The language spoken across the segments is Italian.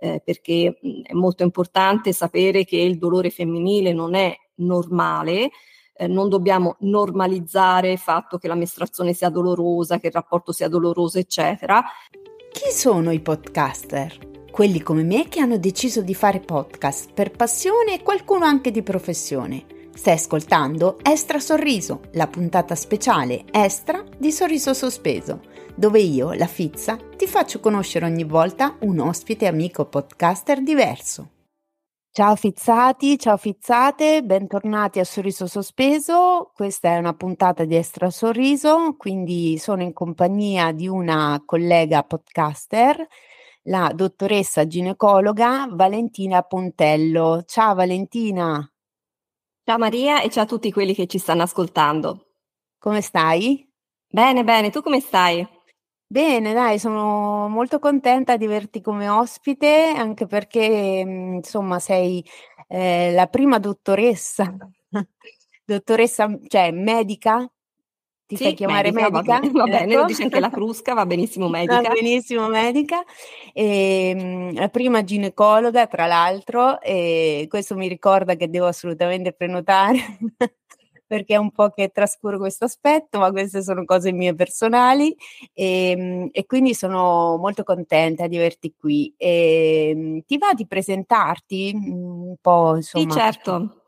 eh, perché è molto importante sapere che il dolore femminile non è normale, eh, non dobbiamo normalizzare il fatto che la mestruazione sia dolorosa, che il rapporto sia doloroso, eccetera. Chi sono i podcaster? Quelli come me che hanno deciso di fare podcast per passione e qualcuno anche di professione. Stai ascoltando Estra Sorriso, la puntata speciale Estra di Sorriso Sospeso, dove io, la Fizza, ti faccio conoscere ogni volta un ospite amico podcaster diverso. Ciao fizzati, ciao fizzate, bentornati a Sorriso Sospeso. Questa è una puntata di Estra Sorriso, quindi sono in compagnia di una collega podcaster, la dottoressa ginecologa Valentina Pontello. Ciao Valentina. Ciao Maria e ciao a tutti quelli che ci stanno ascoltando. Come stai? Bene, bene, tu come stai? Bene, dai, sono molto contenta di averti come ospite, anche perché mm, insomma sei eh, la prima dottoressa, dottoressa, cioè medica, ti Sì, fai chiamare medica, va medica? bene, va bene, lo Ecco. dice anche la Crusca, va benissimo Va medica. benissimo, medica. Ehm, la prima ginecologa, tra l'altro, e questo mi ricorda che devo assolutamente prenotare perché è un po' che trascuro questo aspetto, ma queste sono cose mie personali e, e quindi sono molto contenta di averti qui. E, ti va di presentarti un po', Sì, insomma? certo.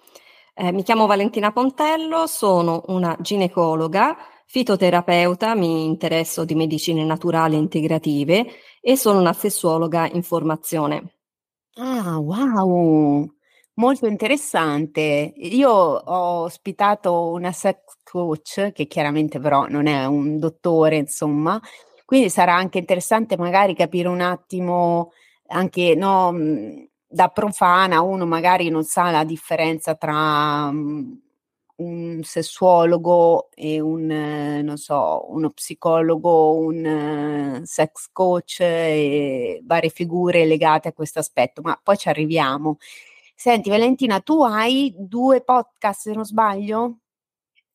Eh, mi chiamo Valentina Pontello, sono una ginecologa, fitoterapeuta, mi interesso di medicine naturali e integrative e sono una sessuologa in formazione. Ah, wow, molto interessante. Io ho ospitato una sex coach, che chiaramente però non è un dottore, insomma, quindi sarà anche interessante magari capire un attimo, anche no, mh, da profana, uno magari non sa la differenza tra mh, un sessuologo e un, non so, uno psicologo, un sex coach e varie figure legate a questo aspetto, ma poi ci arriviamo. Senti, Valentina, tu hai due podcast, se non sbaglio?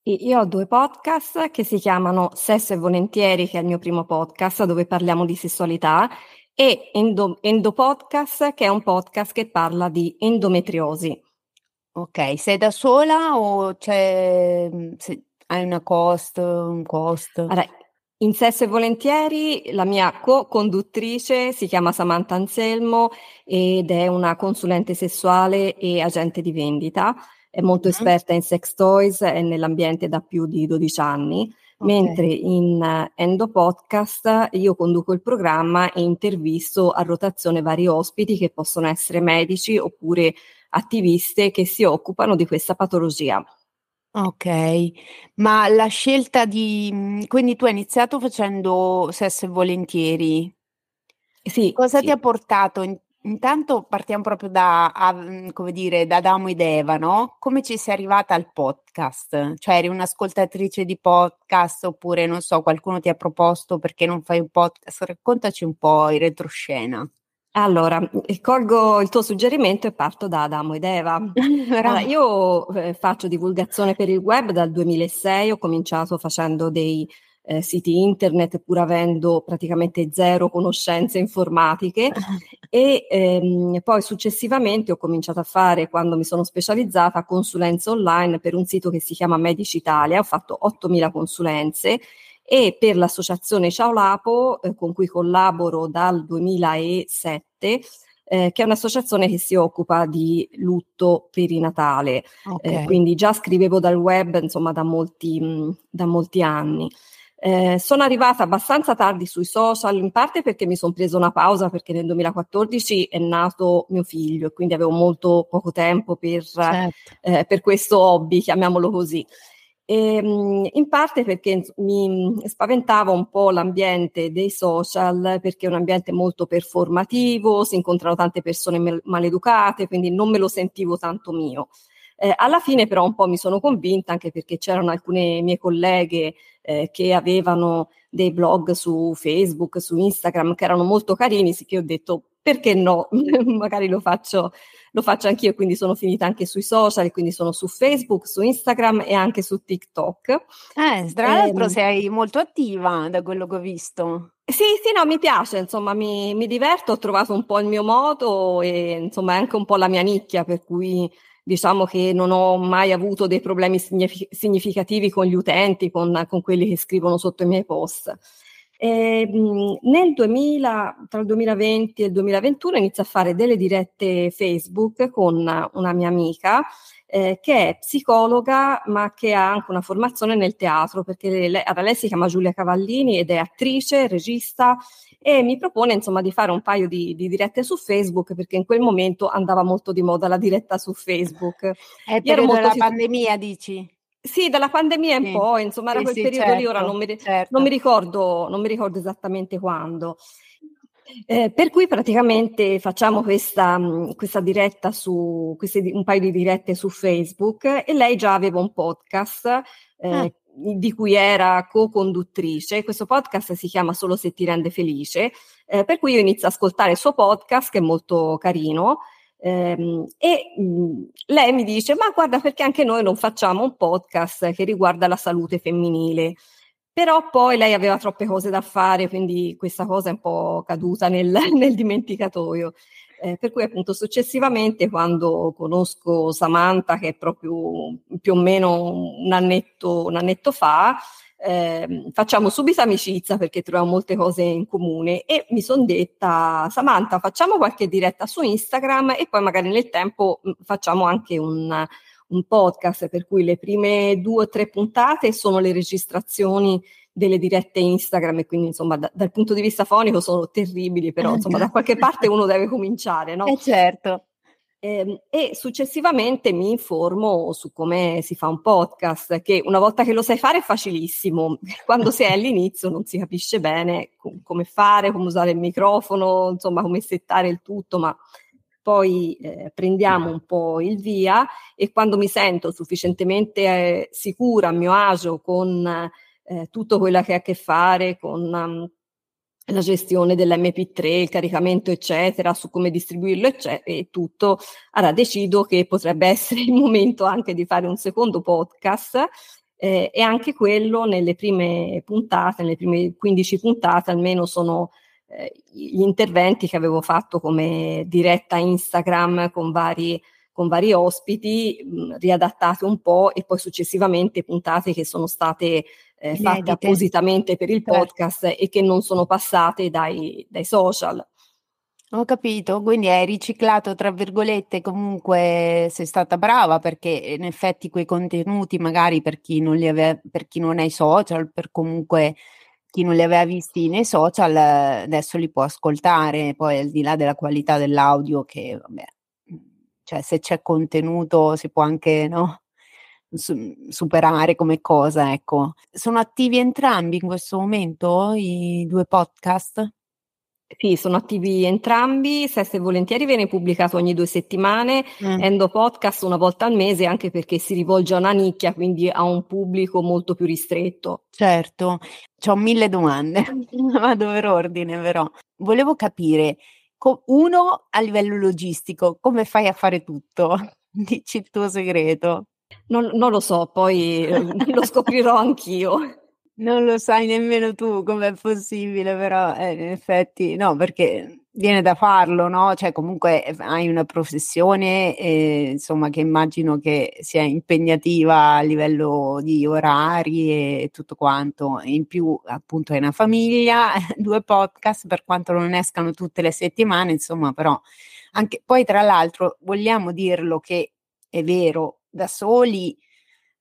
Io ho due podcast che si chiamano Sesso e Volentieri, che è il mio primo podcast dove parliamo di sessualità, e Endo, Endopodcast, che è un podcast che parla di endometriosi. Ok, sei da sola o c'è, mm, se- hai una cost, un cost? Allora, in Sesso e Volentieri la mia co-conduttrice si chiama Samantha Anselmo ed è una consulente sessuale e agente di vendita. È molto Mhm. esperta in sex toys e nell'ambiente da più di 12 anni, Ok. mentre in eh, Endo Podcast io conduco il programma e intervisto a rotazione vari ospiti che possono essere medici oppure attiviste che si occupano di questa patologia. Ok, ma la scelta di... mm, Quindi tu hai iniziato facendo sesso e volentieri. Sì, Cosa ti sì. ha portato? in- Intanto partiamo proprio da, a- mm, come dire, da Adamo ed Eva, no? Come ci sei arrivata al podcast? Cioè eri un'ascoltatrice di podcast oppure, non so, qualcuno ti ha proposto perché non fai un podcast? Raccontaci un po' in retroscena. Allora, eh, colgo il tuo suggerimento e parto da Adamo ed Eva. Allora, Brava. io eh, faccio divulgazione per il web dal 2006, ho cominciato facendo dei eh, siti internet pur avendo praticamente zero conoscenze informatiche e ehm, poi successivamente ho cominciato a fare, quando mi sono specializzata, consulenze online per un sito che si chiama Medici Italia, ho fatto 8.000 consulenze e per l'associazione Ciao Lapo, eh, con cui collaboro dal 2007, eh, che è un'associazione che si occupa di lutto perinatale. Eh, Ok. quindi già scrivevo dal web, insomma, da molti, mh, da molti anni. Eh, sono arrivata abbastanza tardi sui social, in parte perché mi sono presa una pausa perché nel 2014 è nato mio figlio e quindi avevo molto poco tempo per, Certo. eh, per questo hobby, chiamiamolo così. E, mh, in parte perché mi spaventava un po' l'ambiente dei social, perché è un ambiente molto performativo, si incontrano tante persone mal- maleducate, quindi non me lo sentivo tanto mio. Eh, alla fine però un po' mi sono convinta, anche perché c'erano alcune mie colleghe eh, che avevano dei blog su Facebook, su Instagram, che erano molto carini, sì che ho detto perché no, magari lo faccio, lo faccio anch'io, quindi sono finita anche sui social, quindi sono su Facebook, su Instagram e anche su TikTok. Eh, tra l'altro Ehm, sei molto attiva da quello che ho visto. Sì, sì, no, mi piace, insomma, mi, mi, diverto, ho trovato un po' il mio modo e insomma anche un po' la mia nicchia, per cui diciamo che non ho mai avuto dei problemi significativi con gli utenti, con, con quelli che scrivono sotto i miei post. E, nel 2000, tra il 2020 e il 2021 inizio a fare delle dirette Facebook con una mia amica eh, che è psicologa ma che ha anche una formazione nel teatro perché lei, lei si chiama Giulia Cavallini ed è attrice, regista e mi propone insomma di fare un paio di, di, dirette su Facebook perché in quel momento andava molto di moda la diretta su Facebook. È per la pandemia dici? Sì, dalla pandemia in sì. poi, insomma, era sì, quel sì, periodo certo, lì, ora non mi, certo. non, mi ricordo, non mi ricordo esattamente quando. Eh, per cui praticamente facciamo questa, questa diretta su queste, un paio di dirette su Facebook e lei già aveva un podcast eh, ah. di cui era co-conduttrice. Questo podcast si chiama Solo se ti rende felice, eh, per cui io inizio ad ascoltare il suo podcast che è molto carino. Ehm, e mh, mm, lei mi dice: Ma guarda, perché anche noi non facciamo un podcast che riguarda la salute femminile? Però poi lei aveva troppe cose da fare, quindi questa cosa è un po' caduta nel, nel dimenticatoio. Eh, per cui appunto successivamente quando conosco Samantha, che è proprio più o meno un annetto, un annetto fa, eh, facciamo subito amicizia perché troviamo molte cose in comune e mi sono detta Samantha facciamo qualche diretta su Instagram e poi magari nel tempo facciamo anche un, un podcast, per cui le prime due o tre puntate sono le registrazioni delle dirette Instagram e quindi insomma da, dal punto di vista fonico sono terribili, però insomma da qualche parte uno deve cominciare, no? Eh certo. E, ehm, e successivamente mi informo su come si fa un podcast, che una volta che lo sai fare è facilissimo, quando si è all'inizio non si capisce bene come fare, come usare il microfono, insomma come settare il tutto, ma poi eh, prendiamo un po' il via e quando mi sento sufficientemente eh, sicura, a mio agio con eh, tutto quello che ha a che fare con um, la gestione dell'MP3, il caricamento, eccetera, su come distribuirlo eccetera, e tutto, allora decido che potrebbe essere il momento anche di fare un secondo podcast eh, e anche quello nelle prime puntate, nelle prime 15 puntate almeno sono eh, gli interventi che avevo fatto come diretta Instagram con vari, con vari ospiti, mh, riadattati un po' e poi successivamente puntate che sono state eh, fatte appositamente per il certo. podcast certo. e che non sono passate dai, dai social. Ho capito, quindi hai riciclato, tra virgolette, comunque sei stata brava perché in effetti quei contenuti magari per chi non li aveva, per chi non ha i social, per comunque chi non li aveva visti nei social adesso li può ascoltare, poi al di là della qualità dell'audio che vabbè, cioè se c'è contenuto si può anche no, superare come cosa, ecco. Sono attivi entrambi in questo momento i due podcast? Sì, sono attivi entrambi, Sesto e Volentieri viene pubblicato ogni due settimane, mm. Endo Podcast una volta al mese anche perché si rivolge a una nicchia, quindi a un pubblico molto più ristretto. Certo, ho mille domande, vado per ordine però. Volevo capire, uno a livello logistico, come fai a fare tutto? Dici il tuo segreto. Non, non lo so, poi eh, lo scoprirò anch'io. Non lo sai nemmeno tu com'è possibile, però eh, in effetti no, perché viene da farlo, no? Cioè comunque eh, hai una professione, eh, insomma, che immagino che sia impegnativa a livello di orari e tutto quanto. In più, appunto, hai una famiglia, due podcast, per quanto non escano tutte le settimane, insomma, però anche poi tra l'altro vogliamo dirlo che è vero, da soli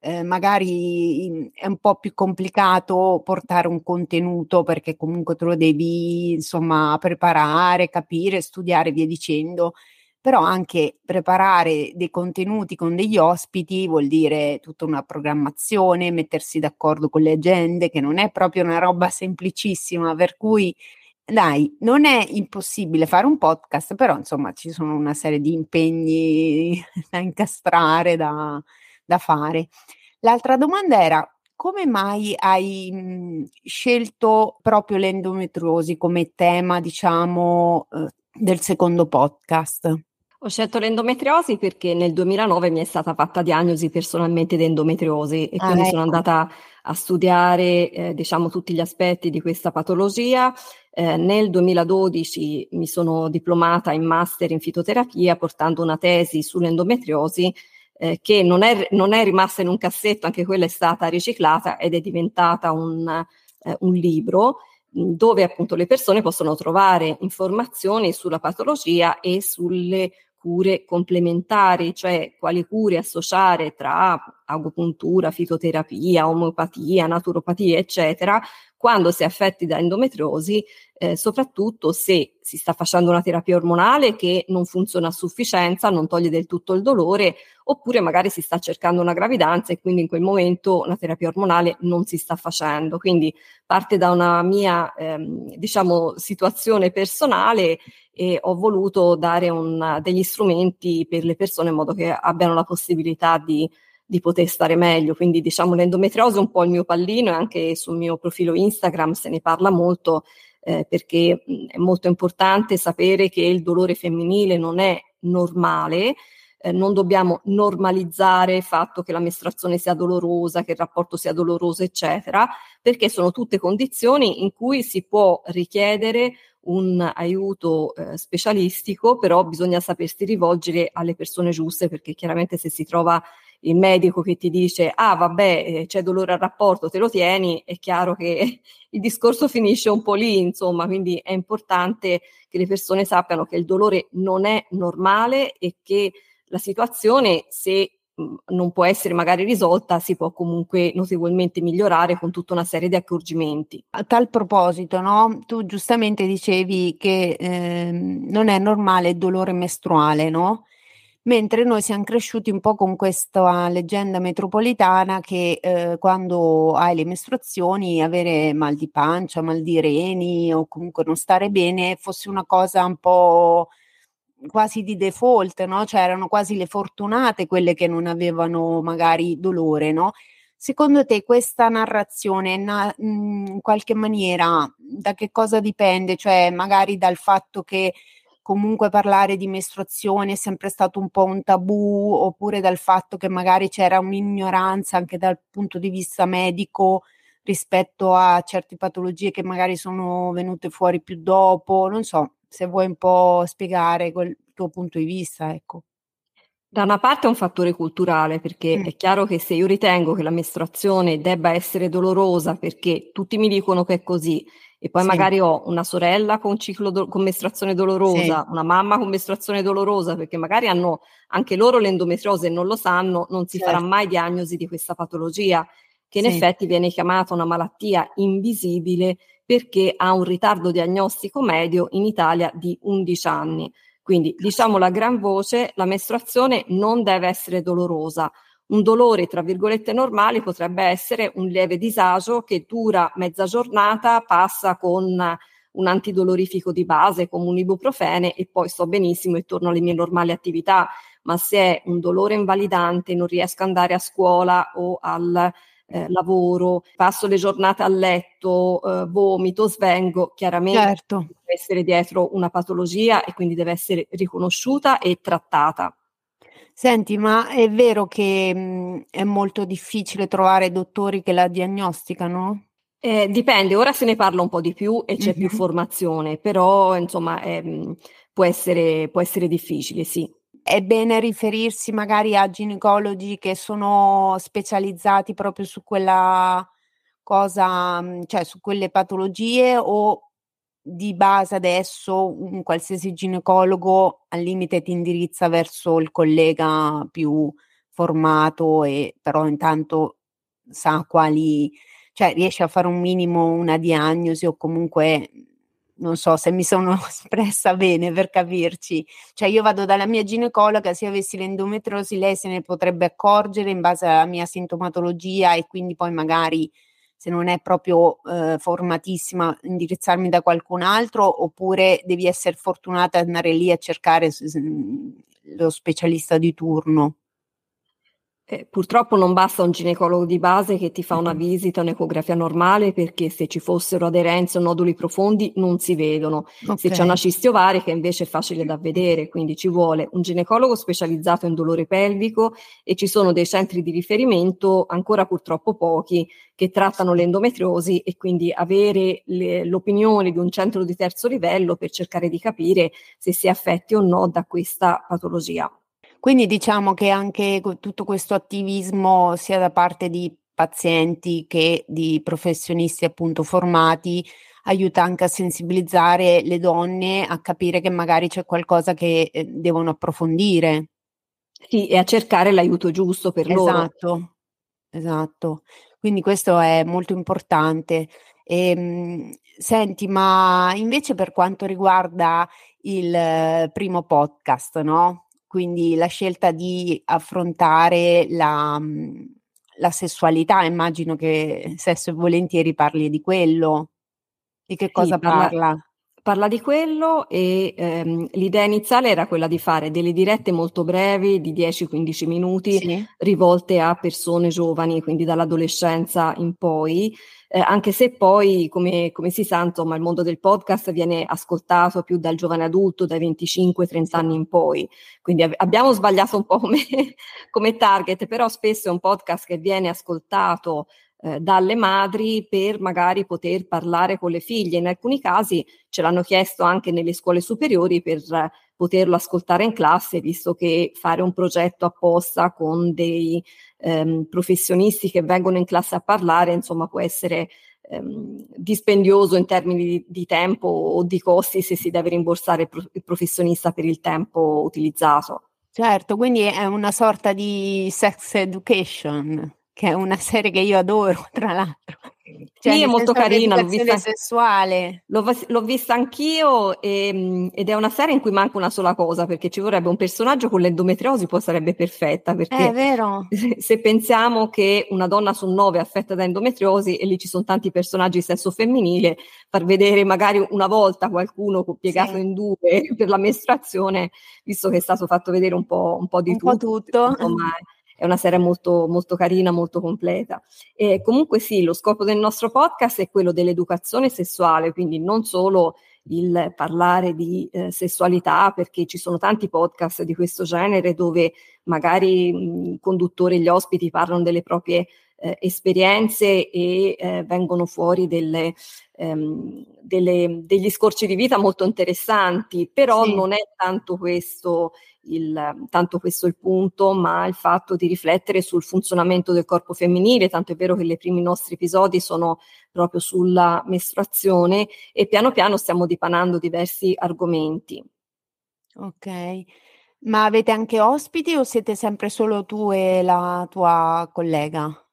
eh, magari è un po' più complicato portare un contenuto perché comunque te lo devi insomma preparare, capire, studiare, via dicendo. Però anche preparare dei contenuti con degli ospiti vuol dire tutta una programmazione, mettersi d'accordo con le agende, che non è proprio una roba semplicissima, per cui dai, non è impossibile fare un podcast, però insomma ci sono una serie di impegni da incastrare, da, da fare. L'altra domanda era come mai hai mh, mhmm, scelto proprio l'endometriosi come tema, diciamo, eh, del secondo podcast? Ho scelto l'endometriosi perché nel 2009 mi è stata fatta diagnosi personalmente di endometriosi e ah, quindi ecco. sono andata a studiare eh, diciamo tutti gli aspetti di questa patologia. Eh, nel 2012 mi sono diplomata in master in fitoterapia portando una tesi sull'endometriosi eh, che non è, non è, rimasta in un cassetto, anche quella è stata riciclata ed è diventata un, eh, un libro dove appunto le persone possono trovare informazioni sulla patologia e sulle cure complementari, cioè quali cure associare tra agopuntura, fitoterapia, omeopatia, naturopatia, eccetera, quando si è affetti da endometriosi, eh, soprattutto se si sta facendo una terapia ormonale che non funziona a sufficienza, non toglie del tutto il dolore, oppure magari si sta cercando una gravidanza e quindi in quel momento una terapia ormonale non si sta facendo. Quindi parte da una mia, ehm, diciamo, situazione personale e ho voluto dare un, degli strumenti per le persone in modo che abbiano la possibilità di di poter stare meglio. Quindi diciamo l'endometriosi è un po' il mio pallino e anche sul mio profilo Instagram se ne parla molto eh, perché è molto importante sapere che il dolore femminile non è normale. Eh, non dobbiamo normalizzare il fatto che la mestruazione sia dolorosa, che il rapporto sia doloroso, eccetera, perché sono tutte condizioni in cui si può richiedere un aiuto eh, specialistico, però bisogna sapersi rivolgere alle persone giuste perché chiaramente se si trova il medico che ti dice ah vabbè eh, c'è dolore al rapporto, te lo tieni, è chiaro che il discorso finisce un po' lì, insomma, quindi è importante che le persone sappiano che il dolore non è normale e che la situazione, se non può essere magari risolta, si può comunque notevolmente migliorare con tutta una serie di accorgimenti. A tal proposito, no? tu giustamente dicevi che eh, non è normale il dolore mestruale, no? Mentre noi siamo cresciuti un po' con questa leggenda metropolitana che eh, quando hai le mestruazioni avere mal di pancia, mal di reni o comunque non stare bene fosse una cosa un po' quasi di default, no? Cioè erano quasi le fortunate quelle che non avevano magari dolore, no? Secondo te questa narrazione na- in qualche maniera da che cosa dipende? Cioè magari dal fatto che comunque parlare di mestruazione è sempre stato un po' un tabù, oppure dal fatto che magari c'era un'ignoranza anche dal punto di vista medico rispetto a certe patologie che magari sono venute fuori più dopo, non so se vuoi un po' spiegare quel tuo punto di vista, ecco. Da una parte è un fattore culturale, perché mm. è chiaro che se io ritengo che la mestruazione debba essere dolorosa perché tutti mi dicono che è così e poi sì. magari ho una sorella con ciclo do- con mestruazione dolorosa, sì. una mamma con mestruazione dolorosa, perché magari hanno anche loro l'endometriosi e non lo sanno, non si certo. farà mai diagnosi di questa patologia, che in sì. effetti viene chiamata una malattia invisibile perché ha un ritardo diagnostico medio in Italia di 11 anni. Quindi diciamo la gran voce, la mestruazione non deve essere dolorosa, un dolore, tra virgolette, normale potrebbe essere un lieve disagio che dura mezza giornata, passa con un antidolorifico di base come un ibuprofene e poi sto benissimo e torno alle mie normali attività. Ma se è un dolore invalidante, non riesco ad andare a scuola o al eh, lavoro, passo le giornate a letto, eh, vomito, svengo, chiaramente certo. deve essere dietro una patologia e quindi deve essere riconosciuta e trattata. Senti, ma è vero che mh, è molto difficile trovare dottori che la diagnosticano? Eh, dipende, ora se ne parla un po' di più e c'è mm-hmm. più formazione, però insomma è, può, essere, può essere difficile, sì. È bene riferirsi magari a ginecologi che sono specializzati proprio su quella cosa, cioè su quelle patologie o di base adesso un qualsiasi ginecologo al limite ti indirizza verso il collega più formato e però intanto sa quali, cioè riesce a fare un minimo una diagnosi o comunque non so se mi sono espressa bene per capirci. Cioè io vado dalla mia ginecologa, se avessi l'endometriosi lei se ne potrebbe accorgere in base alla mia sintomatologia e quindi poi magari se non è proprio eh, formatissima, indirizzarmi da qualcun altro oppure devi essere fortunata ad andare lì a cercare lo specialista di turno? Eh, purtroppo non basta un ginecologo di base che ti fa una visita, un'ecografia normale, perché se ci fossero aderenze o noduli profondi non si vedono. Okay. Se c'è una cisti ovarica invece è facile da vedere, quindi ci vuole un ginecologo specializzato in dolore pelvico e ci sono dei centri di riferimento, ancora purtroppo pochi, che trattano l'endometriosi e quindi avere le, l'opinione di un centro di terzo livello per cercare di capire se si è affetti o no da questa patologia. Quindi diciamo che anche tutto questo attivismo sia da parte di pazienti che di professionisti appunto formati aiuta anche a sensibilizzare le donne a capire che magari c'è qualcosa che eh, devono approfondire. Sì, e a cercare l'aiuto giusto per esatto, loro. Esatto, esatto. Quindi questo è molto importante. E, ehm, senti, ma invece per quanto riguarda il eh, primo podcast, no? Quindi la scelta di affrontare la, mhmm, la sessualità, immagino che sesso e volentieri parli di quello. Di che cosa sì, parla? parla? Parla di quello e ehm, l'idea iniziale era quella di fare delle dirette molto brevi di 10-15 minuti sì. rivolte a persone giovani, quindi dall'adolescenza in poi, eh, anche se poi, come, come, si sa, insomma, il mondo del podcast viene ascoltato più dal giovane adulto, dai 25-30 anni in poi. Quindi ab- abbiamo sbagliato un po' come, come target, però spesso è un podcast che viene ascoltato eh, dalle madri per magari poter parlare con le figlie. In alcuni casi ce l'hanno chiesto anche nelle scuole superiori per poterlo ascoltare in classe, visto che fare un progetto apposta con dei ehm, professionisti che vengono in classe a parlare, insomma, può essere ehm, dispendioso in termini di, di, tempo o di costi se si deve rimborsare il, il professionista per il tempo utilizzato. Certo, quindi è una sorta di sex education che è una serie che io adoro, tra l'altro. Cioè, sì, è molto carina, l'ho vista, sessuale. L'ho, l'ho vista anch'io e, ehm, ed è una serie in cui manca una sola cosa, perché ci vorrebbe un personaggio con l'endometriosi, poi sarebbe perfetta, perché è vero. Se, se pensiamo che una donna su nove è affetta da endometriosi e lì ci sono tanti personaggi di sesso femminile, far vedere magari una volta qualcuno piegato sì. in due per la mestruazione, visto che è stato fatto vedere un po', un po di un tutto. Po tutto. È una serie molto, molto carina, molto completa. E comunque sì, lo scopo del nostro podcast è quello dell'educazione sessuale, quindi non solo il parlare di eh, sessualità, perché ci sono tanti podcast di questo genere dove magari mh, i conduttori e gli ospiti parlano delle proprie eh, esperienze e eh, vengono fuori delle, ehm, delle, degli scorci di vita molto interessanti, però sì. non è tanto questo il, tanto questo il punto, ma il fatto di riflettere sul funzionamento del corpo femminile, tanto è vero che i primi nostri episodi sono proprio sulla mestruazione e piano piano stiamo dipanando diversi argomenti. Ok, ma avete anche ospiti o siete sempre solo tu e la tua collega?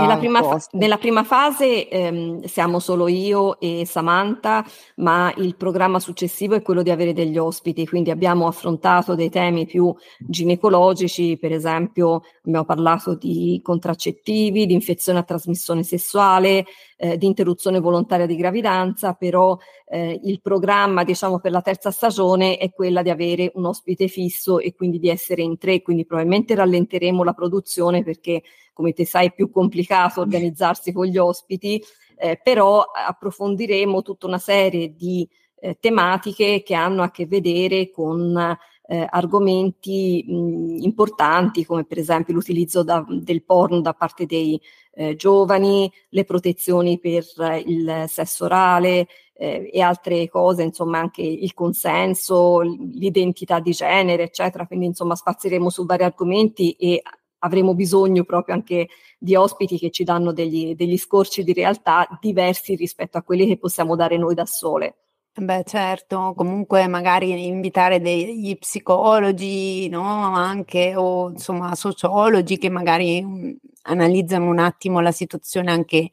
Nella prima, nella prima, fase ehm, siamo solo io e Samantha, ma il programma successivo è quello di avere degli ospiti, quindi abbiamo affrontato dei temi più ginecologici, per esempio abbiamo parlato di contraccettivi, di infezione a trasmissione sessuale, eh, di interruzione volontaria di gravidanza, però eh, il programma diciamo per la terza stagione è quella di avere un ospite fisso e quindi di essere in tre, quindi probabilmente rallenteremo la produzione perché come te sai è più complicato organizzarsi con gli ospiti, eh, però approfondiremo tutta una serie di eh, tematiche che hanno a che vedere con eh, argomenti mh, importanti come per esempio l'utilizzo da, del porno da parte dei eh, giovani, le protezioni per eh, il sesso orale eh, e altre cose, insomma anche il consenso, l'identità di genere, eccetera. Quindi insomma spazieremo su vari argomenti e avremo bisogno proprio anche di ospiti che ci danno degli, degli scorci di realtà diversi rispetto a quelli che possiamo dare noi da sole. Beh, certo, comunque magari invitare degli psicologi, no? Anche o insomma sociologi che magari mh, analizzano un attimo la situazione anche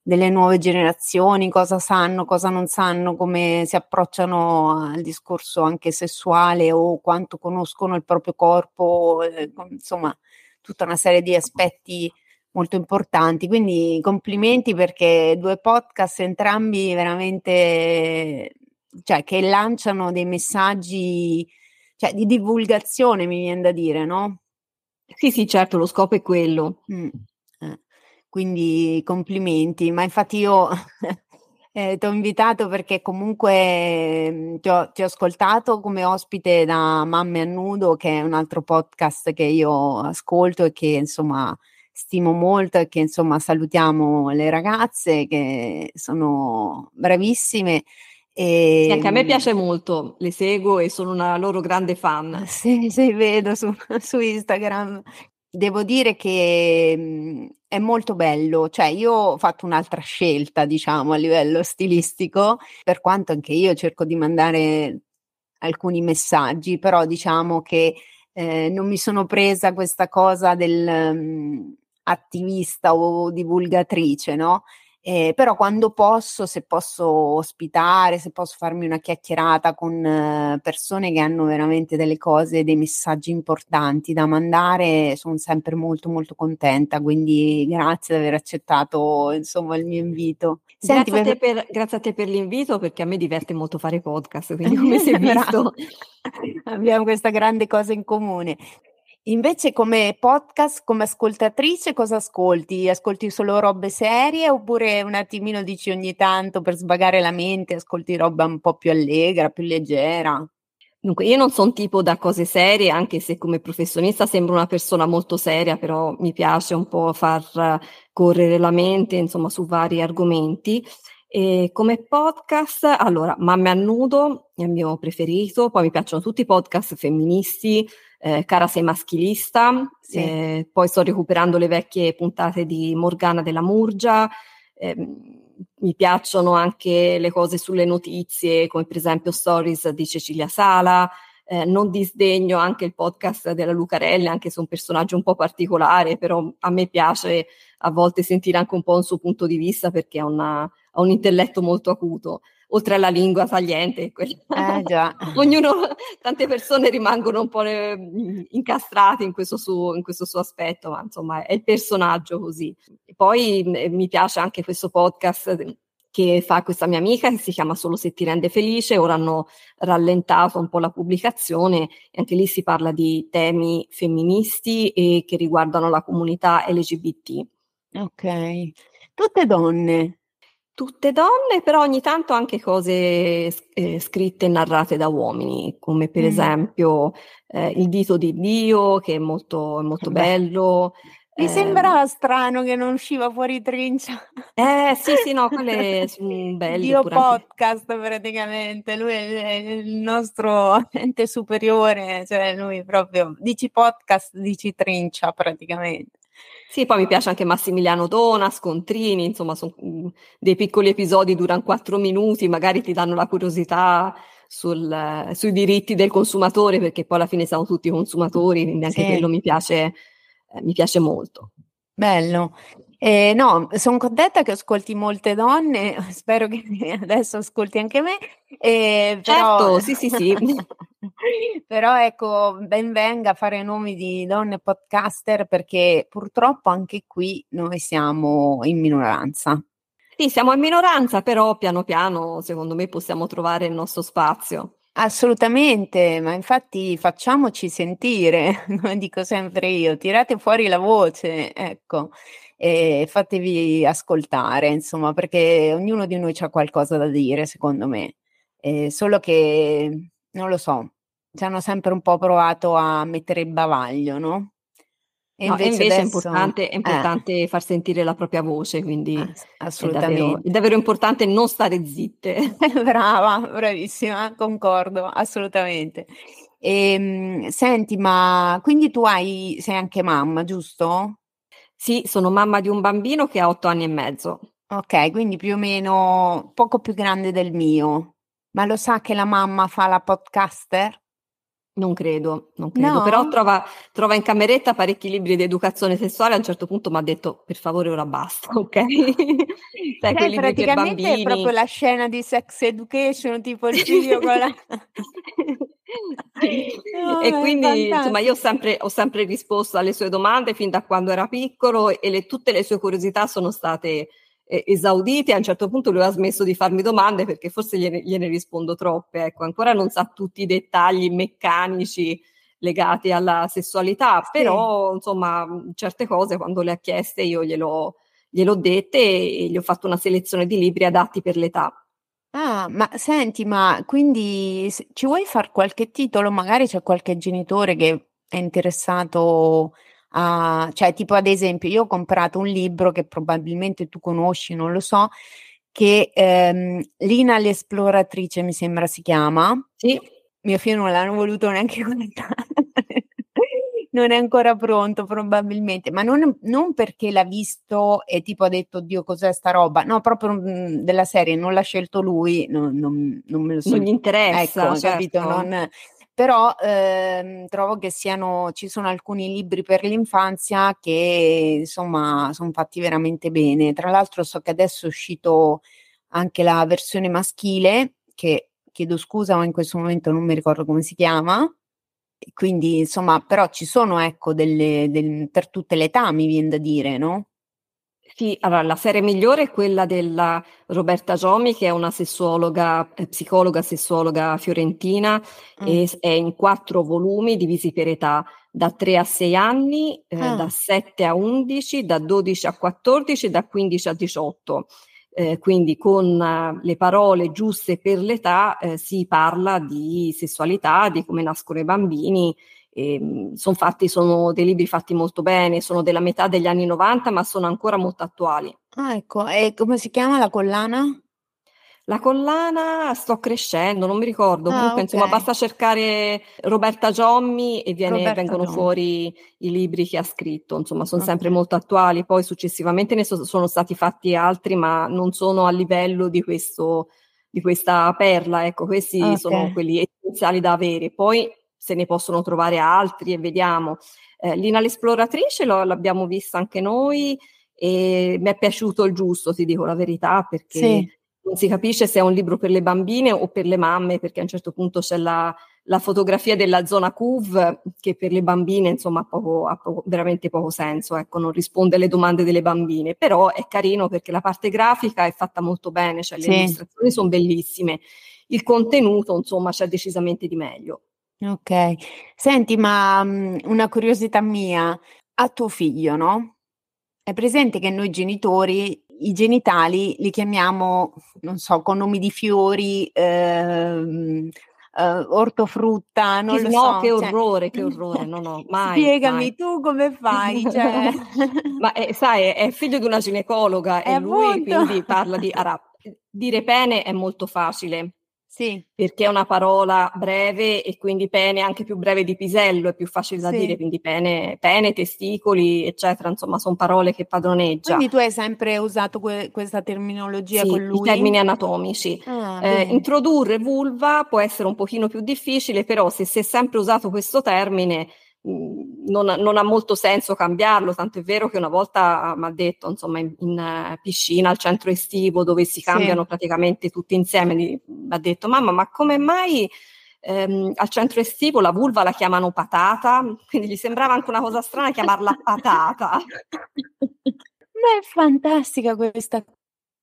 delle nuove generazioni, cosa sanno, cosa non sanno, come si approcciano al discorso anche sessuale o quanto conoscono il proprio corpo, eh, insomma, tutta una serie di aspetti molto importanti. Quindi complimenti perché due podcast entrambi veramente cioè che lanciano dei messaggi cioè, di divulgazione, mi viene da dire, no? Sì, sì, certo, lo scopo è quello. Mm. Eh. Quindi complimenti, ma infatti io eh, ti ho invitato perché comunque mm, ti ho, ti ho, ascoltato come ospite da Mamme a Nudo, che è un altro podcast che io ascolto e che insomma stimo molto e che insomma salutiamo le ragazze che sono bravissime. E... Sì, anche a me piace molto, le seguo e sono una loro grande fan. Sì, sì, vedo su, su Instagram. Devo dire che mh, è molto bello, cioè io ho fatto un'altra scelta, diciamo, a livello stilistico, per quanto anche io cerco di mandare alcuni messaggi, però diciamo che eh, non mi sono presa questa cosa del um, attivista o divulgatrice, no? Eh, però quando posso, se posso ospitare, se posso farmi una chiacchierata con eh, persone che hanno veramente delle cose, dei messaggi importanti da mandare, sono sempre molto molto contenta, quindi grazie di aver accettato insomma il mio invito. Senti, grazie, a per, grazie, a te per l'invito perché a me diverte molto fare podcast, quindi come è visto abbiamo questa grande cosa in comune. Invece come podcast, come ascoltatrice, cosa ascolti? Ascolti solo robe serie oppure un attimino dici ogni tanto per sbagare la mente, ascolti roba un po' più allegra, più leggera? Dunque, io non sono tipo da cose serie, anche se come professionista sembro una persona molto seria, però mi piace un po' far correre la mente, insomma, su vari argomenti. E come podcast, allora, Mamme a nudo è il mio preferito, poi mi piacciono tutti i podcast femministi, eh, Cara sei maschilista, sì. eh, poi sto recuperando le vecchie puntate di Morgana della Murgia, eh, mi piacciono anche le cose sulle notizie, come per esempio Stories di Cecilia Sala, eh, non disdegno anche il podcast della Lucarelli, anche se è un personaggio un po' particolare, però a me piace a volte sentire anche un po' il suo punto di vista perché ha, una, ha un intelletto molto acuto oltre alla lingua tagliente. Eh. Ognuno, tante persone rimangono un po' incastrate in questo, suo, in questo suo aspetto, ma insomma è il personaggio così. E poi mi piace anche questo podcast che fa questa mia amica che si chiama Solo se ti rende felice, ora hanno rallentato un po' la pubblicazione e anche lì si parla di temi femministi e che riguardano la comunità LGBT. Ok, tutte donne tutte donne, però ogni tanto anche cose eh, scritte e narrate da uomini, come per mm. esempio eh, Il dito di Dio, che è molto, è molto bello. Mi eh, sembrava strano che non usciva fuori trincia. Eh sì, sì, no, quelle sono belle. Dio podcast anche. praticamente, lui è il nostro ente superiore, cioè lui proprio, dici podcast, dici trincia praticamente. Sì, poi mi piace anche Massimiliano Dona, Scontrini, insomma, sono mm, dei piccoli episodi, durano quattro minuti, magari ti danno la curiosità sul, sui diritti del consumatore, perché poi alla fine siamo tutti consumatori, quindi anche sì. quello mi piace, eh, mi piace molto. Bello. Eh, no, sono contenta che ascolti molte donne, spero che adesso ascolti anche me. Eh, però... Certo, sì, sì, sì. però ecco, ben venga a fare nomi di donne podcaster perché purtroppo anche qui noi siamo in minoranza. Sì, siamo in minoranza, però piano piano secondo me possiamo trovare il nostro spazio. Assolutamente, ma infatti facciamoci sentire, come dico sempre io, tirate fuori la voce, ecco e fatevi ascoltare, insomma, perché ognuno di noi ha qualcosa da dire, secondo me. Eh, solo che, non lo so, ci hanno sempre un po' provato a mettere il bavaglio, no? E invece, no, invece adesso, è importante, è importante eh, far sentire la propria voce, quindi assolutamente. È davvero, è davvero importante non stare zitte. Brava, bravissima, concordo, assolutamente. E, ehm, senti, ma quindi tu hai, sei anche mamma, giusto? Sì, sono mamma di un bambino che ha otto anni e mezzo. Ok, quindi più o meno poco più grande del mio. Ma lo sa che la mamma fa la podcaster? Non credo, non credo, no? però trova, trova, in cameretta parecchi libri di educazione sessuale. A un certo punto mi ha detto: Per favore, ora basta, ok? Sai, Beh, praticamente è proprio la scena di sex education, tipo il video con la. No, e quindi insomma io ho sempre, ho sempre, risposto alle sue domande fin da quando era piccolo e le, tutte le sue curiosità sono state eh, esaudite. A un certo punto lui ha smesso di farmi domande perché forse gliene, gliene rispondo troppe. Ecco, ancora non sa tutti i dettagli meccanici legati alla sessualità, sì. però insomma certe cose quando le ha chieste io glielo, gliel'ho dette e gli ho fatto una selezione di libri adatti per l'età. Ah, ma senti, ma quindi ci vuoi fare qualche titolo? Magari c'è qualche genitore che è interessato a, cioè tipo ad esempio, io ho comprato un libro che probabilmente tu conosci, non lo so, che ehm, Lina l'esploratrice mi sembra si chiama. Sì. Mio figlio non l'hanno voluto neanche guardare non è ancora pronto probabilmente, ma non, non, perché l'ha visto e tipo ha detto Dio cos'è sta roba, no, proprio mh, della serie non l'ha scelto lui, non, non, non me lo so. Non gli interessa, ecco, certo. capito? Non, però ehm, trovo che siano, ci sono alcuni libri per l'infanzia che insomma sono fatti veramente bene. Tra l'altro so che adesso è uscito anche la versione maschile, che chiedo scusa, ma in questo momento non mi ricordo come si chiama, quindi, insomma, però ci sono, ecco, delle, del, per tutte le età, mi viene da dire, no? Sì, allora la serie migliore è quella della Roberta Giomi, che è una sessuologa, eh, psicologa sessuologa fiorentina, mm. e è in quattro volumi divisi per età, da 3 a 6 anni, eh, ah. da 7 a 11, da 12 a 14 e da 15 a 18 eh, quindi con uh, le parole giuste per l'età eh, si parla di sessualità, di come nascono i bambini. Mm, sono fatti, sono dei libri fatti molto bene, sono della metà degli anni 90, ma sono ancora molto attuali. Ah, ecco, e come si chiama la collana? La collana sto crescendo, non mi ricordo, ah, comunque okay. insomma basta cercare Roberta Giommi e viene, Roberta vengono Giommi. fuori i libri che ha scritto, insomma sono okay. sempre molto attuali, poi successivamente ne so, sono stati fatti altri ma non sono a livello di, questo, di questa perla, ecco questi okay. sono quelli essenziali da avere, poi se ne possono trovare altri e vediamo. Eh, Lina l'esploratrice lo, l'abbiamo vista anche noi e mi è piaciuto il giusto, ti dico la verità, perché... Sì non si capisce se è un libro per le bambine o per le mamme, perché a un certo punto c'è la, la fotografia della zona CUV che per le bambine insomma ha, poco, ha poco, veramente poco senso, ecco, non risponde alle domande delle bambine, però è carino perché la parte grafica è fatta molto bene, cioè le sì. illustrazioni sono bellissime, il contenuto insomma c'è decisamente di meglio. Ok, senti, ma um, una curiosità mia, a tuo figlio, no? È presente che noi genitori i genitali li chiamiamo, non so, con nomi di fiori, ehm, Uh, ortofrutta, non sì, lo no, so. che cioè orrore, che orrore, no, no, mai. Spiegami mai. tu come fai, cioè. Ma è, sai, è figlio di una ginecologa e lui quindi parla di... Allora, dire pene è molto facile, sì. Perché è una parola breve e quindi pene anche più breve di pisello, è più facile da sì. dire, quindi pene, pene, testicoli, eccetera, insomma, sono parole che padroneggia. Quindi tu hai sempre usato que- questa terminologia sì, con lui? i termini anatomici. Ah, eh, introdurre vulva può essere un pochino più difficile, però se si è sempre usato questo termine non, non, ha molto senso cambiarlo, tanto è vero che una volta mi ha detto, insomma, in, in, eh, piscina al centro estivo dove si cambiano sì. praticamente tutti insieme, mi ha detto, mamma, ma come mai ehm, al centro estivo la vulva la chiamano patata? Quindi gli sembrava anche una cosa strana chiamarla patata. Ma è fantastica questa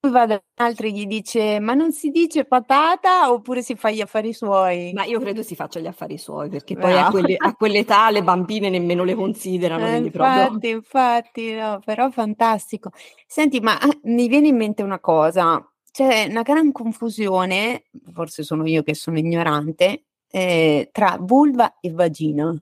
va da altri gli dice: "Ma non si dice patata oppure si fa gli affari suoi?" Ma io credo si faccia gli affari suoi, perché poi a quelle a quell'età le bambine nemmeno le considerano, Eh, quindi proprio infatti, infatti, no, però fantastico. Senti, ma ah, mi viene in mente una cosa, c'è una gran confusione, forse sono io che sono ignorante, ehm, tra vulva e vagina.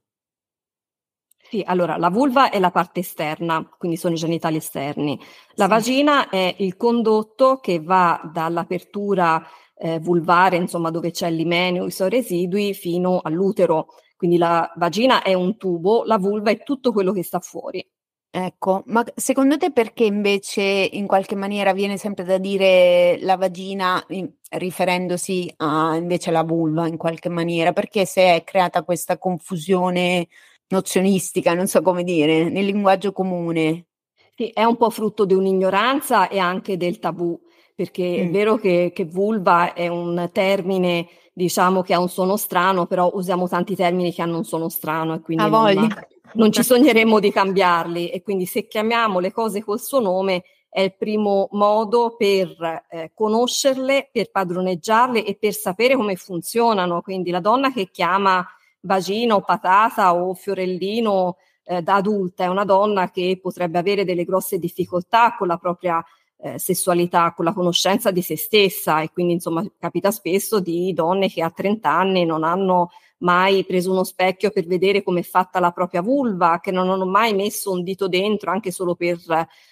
Sì, allora la vulva è la parte esterna, quindi sono i genitali esterni. La sì. vagina è il condotto che va dall'apertura eh, vulvare, insomma dove c'è l'imeneo, i suoi residui, fino all'utero. Quindi la vagina è un tubo, la vulva è tutto quello che sta fuori. Ecco, ma secondo te perché invece in qualche maniera viene sempre da dire la vagina in, riferendosi a invece alla vulva in qualche maniera? Perché si è creata questa confusione nozionistica, non so come dire, nel linguaggio comune. Sì, è un po' frutto di un'ignoranza e anche del tabù, perché mm. è vero che, che, vulva è un termine, diciamo, che ha un suono strano, però usiamo tanti termini che hanno un suono strano e quindi non, non, ci sogneremmo di cambiarli. E quindi se chiamiamo le cose col suo nome è il primo modo per eh, conoscerle, per padroneggiarle e per sapere come funzionano. Quindi la donna che chiama vagina o patata o fiorellino eh, da adulta, è una donna che potrebbe avere delle grosse difficoltà con la propria eh, sessualità, con la conoscenza di se stessa e quindi insomma capita spesso di donne che a 30 anni non hanno mai preso uno specchio per vedere come è fatta la propria vulva, che non hanno mai messo un dito dentro anche solo per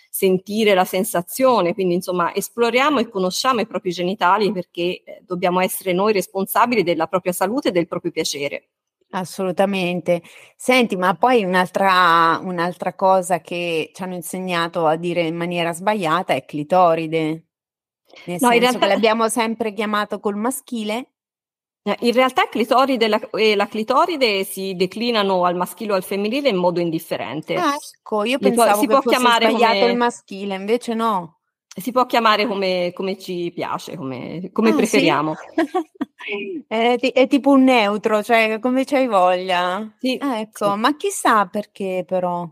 sentire la sensazione. Quindi, insomma, esploriamo e conosciamo i propri genitali perché eh, dobbiamo essere noi responsabili della propria salute e del proprio piacere. Assolutamente. Senti, ma poi un'altra, un'altra cosa che ci hanno insegnato a dire in maniera sbagliata è clitoride. Nel no, senso realtà... che l'abbiamo sempre chiamato col maschile eh, in realtà clitoride la, e la clitoride si declinano al maschile o al femminile in modo indifferente. Ah, ecco, io pensavo si può, si può chiamare sbagliato come, il maschile, invece no. Si può chiamare come, come ci piace, come, come ah, preferiamo. Sì? è, è, tipo un neutro, cioè come c'hai voglia. Sì. Ah, ecco, sì. ma chissà perché però.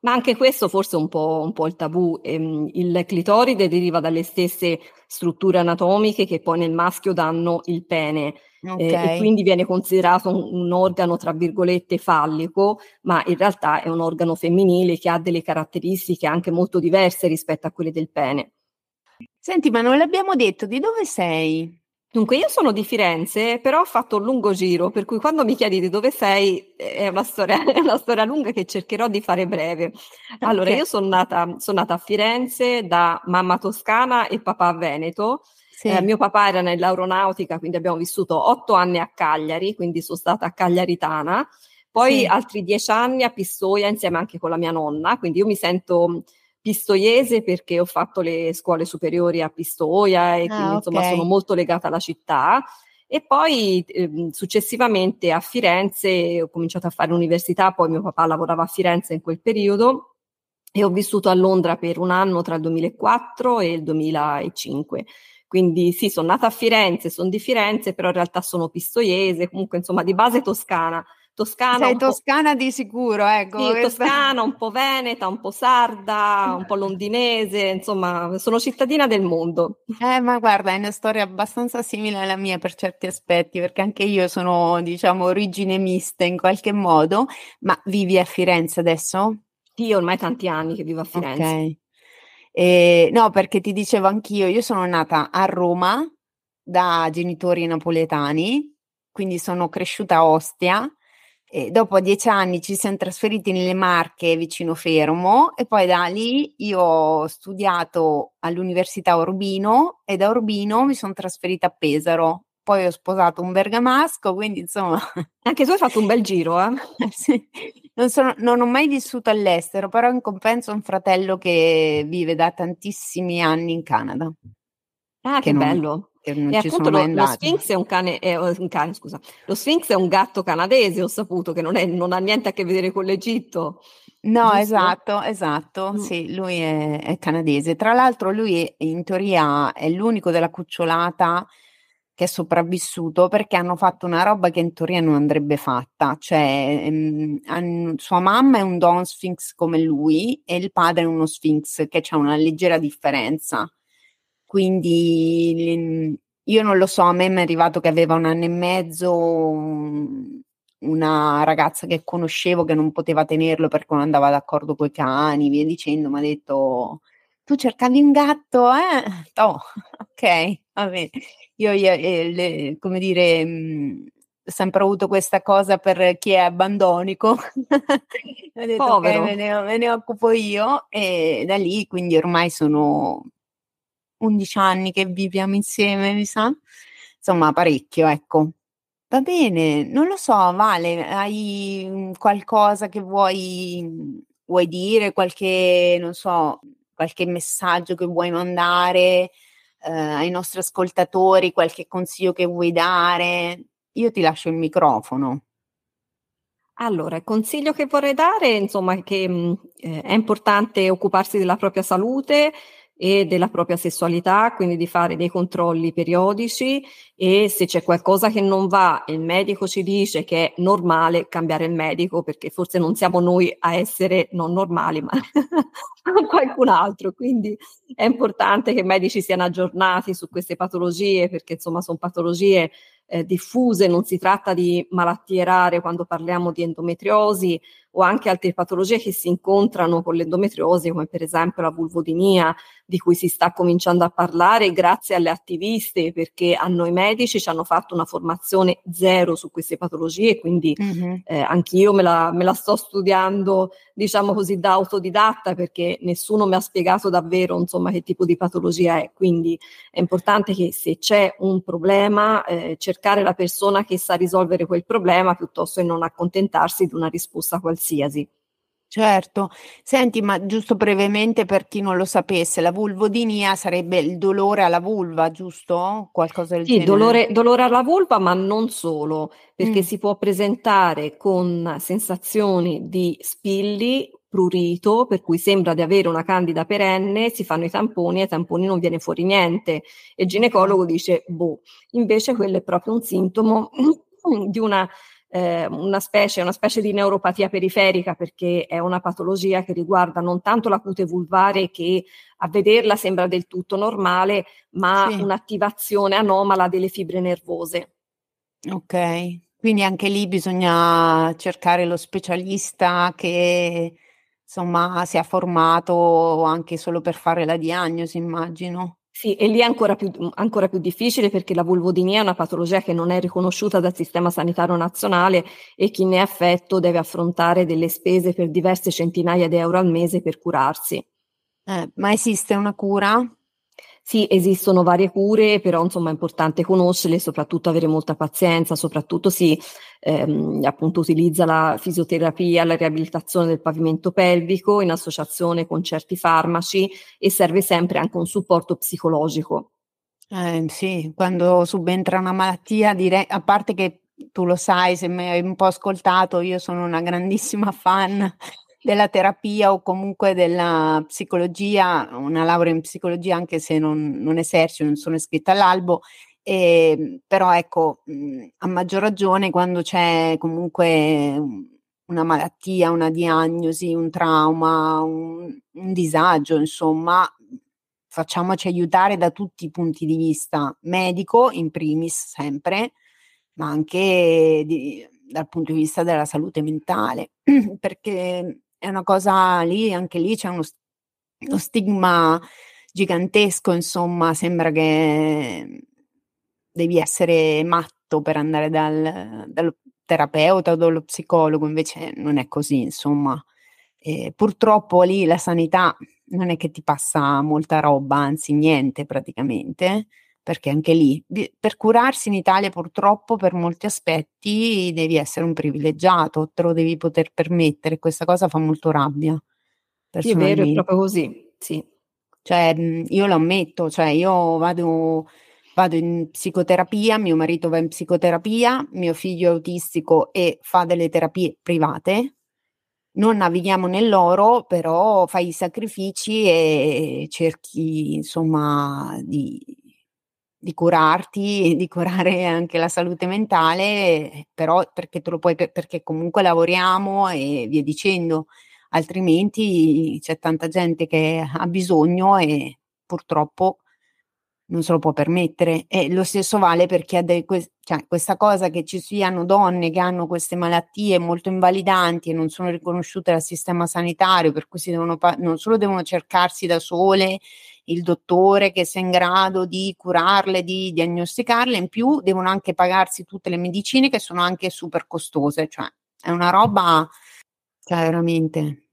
Ma anche questo forse è un po', un po il tabù. Ehm, il clitoride deriva dalle stesse strutture anatomiche che poi nel maschio danno il pene. Okay. Eh, e quindi viene considerato un, un, organo tra virgolette fallico, ma in realtà è un organo femminile che ha delle caratteristiche anche molto diverse rispetto a quelle del pene. Senti, ma non l'abbiamo detto, di dove sei? Dunque, io sono di Firenze, però ho fatto un lungo giro, per cui quando mi chiedi di dove sei, è una storia, è una storia lunga che cercherò di fare breve. Allora, okay. io sono nata, sono nata, a Firenze da mamma toscana e papà veneto. Sì. Eh, mio papà era nell'aeronautica, quindi abbiamo vissuto otto anni a Cagliari, quindi sono stata a Cagliaritana. Poi sì. altri dieci anni a Pistoia insieme anche con la mia nonna, quindi io mi sento pistoiese perché ho fatto le scuole superiori a Pistoia e ah, quindi insomma sono molto legata alla città. E poi eh, successivamente a Firenze ho cominciato a fare l'università, poi mio papà lavorava a Firenze in quel periodo e ho vissuto a Londra per un anno tra il 2004 e il 2005. Quindi sì, sono nata a Firenze, sono di Firenze, però in realtà sono pistoiese, comunque insomma di base toscana toscana. Sei toscana di sicuro, ecco. Sì, toscana, un po' veneta, un po' sarda, un po' londinese, insomma, sono cittadina del mondo. Eh, ma guarda, è una storia abbastanza simile alla mia per certi aspetti, perché anche io sono, diciamo, origine miste in qualche modo, ma vivi a Firenze adesso? Sì, ormai tanti anni che vivo a Firenze. Ok. Eh, no, perché ti dicevo anch'io, io sono nata a Roma da genitori napoletani, quindi sono cresciuta a Ostia e dopo dieci anni ci siamo trasferiti nelle Marche vicino Fermo e poi da lì io ho studiato all'Università Urbino e da Urbino mi sono trasferita a Pesaro. Poi ho sposato un bergamasco, quindi insomma... Anche tu hai fatto un bel giro, eh? sì. non, sono, non ho mai vissuto all'estero, però in compenso ho un fratello che vive da tantissimi anni in Canada. Ah, che, che non, bello! che non e appunto lo, lo, Sphinx è un cane, è un cane, scusa. Lo Sphinx è un gatto canadese, ho saputo che non, è, non ha niente a che vedere con l'Egitto. No, giusto? esatto, esatto, mm. sì, lui è, è, canadese. Tra l'altro lui in teoria è l'unico della cucciolata che è sopravvissuto perché hanno fatto una roba che in teoria non andrebbe fatta, cioè ehm, sua mamma è un Don Sphinx come lui e il padre è uno Sphinx che c'è una leggera differenza. Quindi io non lo so, a me mi è arrivato che aveva un anno e mezzo una ragazza che conoscevo che non poteva tenerlo perché non andava d'accordo con i cani, via dicendo, mi ha detto tu cercavi un gatto, eh? Oh, ok, va bene. Io, io eh, le, come dire, mh, ho sempre avuto questa cosa per chi è abbandonico. ho detto Povero. ok, me ne, me ne occupo io e da lì quindi ormai sono 11 anni che viviamo insieme, mi sa. Insomma, parecchio, ecco. Va bene, non lo so, Vale, hai qualcosa che vuoi, vuoi dire, qualche, non so, qualche messaggio che vuoi mandare eh, ai nostri ascoltatori, qualche consiglio che vuoi dare? Io ti lascio il microfono. Allora, il consiglio che vorrei dare, insomma, che mh, eh, è importante occuparsi della propria salute, e della propria sessualità, quindi di fare dei controlli periodici e se c'è qualcosa che non va e il medico ci dice che è normale cambiare il medico perché forse non siamo noi a essere non normali ma qualcun altro, quindi è importante che i medici siano aggiornati su queste patologie perché insomma sono patologie eh, diffuse, non si tratta di malattie rare quando parliamo di endometriosi o anche altre patologie che si incontrano con l'endometriosi, come per esempio la vulvodinia, di cui si sta cominciando a parlare grazie alle attiviste, perché a noi medici ci hanno fatto una formazione zero su queste patologie, quindi mm-hmm. eh, anch'io me la, me la sto studiando, diciamo così, da autodidatta, perché nessuno mi ha spiegato davvero, insomma, che tipo di patologia è. Quindi è importante che se c'è un problema, eh, cercare la persona che sa risolvere quel problema piuttosto che non accontentarsi di una risposta qualsiasi qualsiasi. Certo, senti, ma giusto brevemente per chi non lo sapesse, la vulvodinia sarebbe il dolore alla vulva, giusto? Qualcosa del sì, genere? Dolore, dolore alla vulva, ma non solo, perché mm. si può presentare con sensazioni di spilli, prurito, per cui sembra di avere una candida perenne, si fanno i tamponi e ai tamponi non viene fuori niente. E il ginecologo dice, boh, invece quello è proprio un sintomo di una eh, una, specie, una specie di neuropatia periferica perché è una patologia che riguarda non tanto la cute vulvare che a vederla sembra del tutto normale, ma sì. un'attivazione anomala delle fibre nervose. Ok, quindi anche lì bisogna cercare lo specialista che insomma si è formato anche solo per fare la diagnosi, immagino. Sì, e lì è ancora più, ancora più difficile perché la vulvodinia è una patologia che non è riconosciuta dal sistema sanitario nazionale e chi ne è affetto deve affrontare delle spese per diverse centinaia di euro al mese per curarsi. Eh, ma esiste una cura? Sì, esistono varie cure, però insomma è importante conoscerle, soprattutto avere molta pazienza, soprattutto si ehm, appunto utilizza la fisioterapia, la riabilitazione del pavimento pelvico in associazione con certi farmaci e serve sempre anche un supporto psicologico. Eh, sì, quando subentra una malattia, direi, a parte che tu lo sai, se mi hai un po' ascoltato, io sono una grandissima fan della terapia o comunque della psicologia, una laurea in psicologia anche se non, non esercito, non sono iscritta all'albo, eh, però ecco, mh, a maggior ragione quando c'è comunque una malattia, una diagnosi, un trauma, un, un disagio, insomma, facciamoci aiutare da tutti i punti di vista, medico in primis sempre, ma anche di, dal punto di vista della salute mentale, perché è una cosa lì, anche lì c'è uno, uno stigma gigantesco, insomma, sembra che devi essere matto per andare dal, dallo terapeuta o dallo psicologo, invece non è così, insomma. E purtroppo lì la sanità non è che ti passa molta roba, anzi niente praticamente, perché anche lì per curarsi in Italia purtroppo per molti aspetti devi essere un privilegiato, te lo devi poter permettere, questa cosa fa molto rabbia. Sì, è vero, è proprio così, sì. Cioè, io lo ammetto, cioè io vado, vado in psicoterapia, mio marito va in psicoterapia, mio figlio è autistico e fa delle terapie private, non navighiamo nell'oro, però fai i sacrifici e cerchi insomma di, di curarti, di curare anche la salute mentale, però perché te lo puoi, perché comunque lavoriamo e via dicendo, altrimenti c'è tanta gente che ha bisogno e purtroppo non se lo può permettere. E lo stesso vale per chi ha de- que- cioè, questa cosa che ci siano donne che hanno queste malattie molto invalidanti e non sono riconosciute dal sistema sanitario, per cui si devono non solo devono cercarsi da sole il dottore che sia in grado di curarle, di diagnosticarle, in più devono anche pagarsi tutte le medicine che sono anche super costose, cioè è una roba, cioè veramente.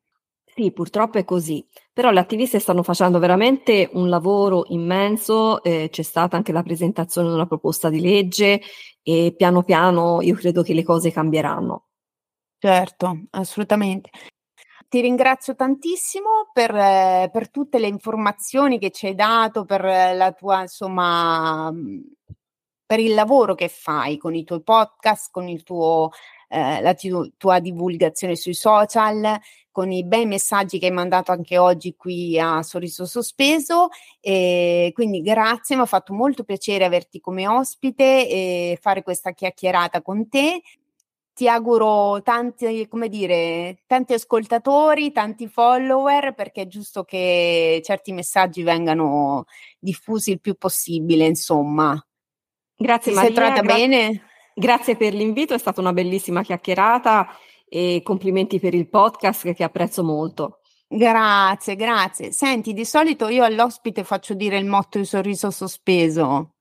Sì, purtroppo è così, però le attiviste stanno facendo veramente un lavoro immenso, eh, c'è stata anche la presentazione di una proposta di legge e piano piano io credo che le cose cambieranno. Certo, assolutamente ti ringrazio tantissimo per, eh, per, tutte le informazioni che ci hai dato, per la tua, insomma, per il lavoro che fai con i tuoi podcast, con il tuo, eh, la tu, tua divulgazione sui social, con i bei messaggi che hai mandato anche oggi qui a Sorriso Sospeso. E quindi grazie, mi ha fatto molto piacere averti come ospite e fare questa chiacchierata con te ti auguro tanti, come dire, tanti ascoltatori, tanti follower, perché è giusto che certi messaggi vengano diffusi il più possibile, insomma. Grazie Ti Maria. sei trovata gra- bene? Grazie per l'invito, è stata una bellissima chiacchierata e complimenti per il podcast che apprezzo molto. Grazie, grazie. Senti, di solito io all'ospite faccio dire il motto il sorriso sospeso.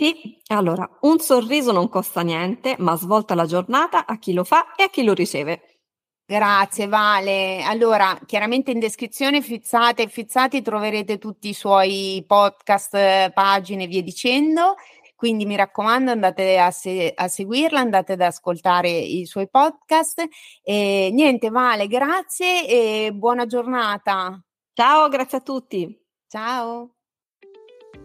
Sì, allora, un sorriso non costa niente, ma svolta la giornata a chi lo fa e a chi lo riceve. Grazie Vale. Allora, chiaramente in descrizione fizzate e fizzati troverete tutti i suoi podcast, pagine e via dicendo. Quindi mi raccomando, andate a, se- a seguirla, andate ad ascoltare i suoi podcast. E niente, Vale, grazie e buona giornata. Ciao, grazie a tutti. Ciao.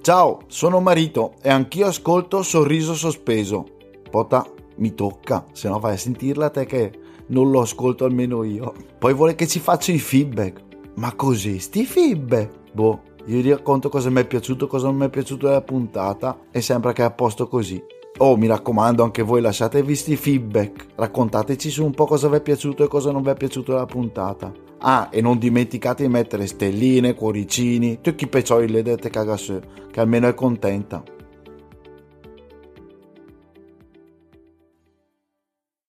Ciao, sono Marito e anch'io ascolto Sorriso Sospeso. Pota, mi tocca, se no vai a sentirla te che non lo ascolto almeno io. Poi vuole che ci faccia i feedback. Ma così, sti feedback? Boh, io gli racconto cosa mi è piaciuto, cosa non mi è piaciuto della puntata e sembra che è a posto così. Oh, mi raccomando, anche voi lasciatevi sti feedback. Raccontateci su un po' cosa vi è piaciuto e cosa non vi è piaciuto della puntata. Ah, e non dimenticate di mettere stelline, cuoricini, tutti i peccioli dette cagasse, che almeno è contenta.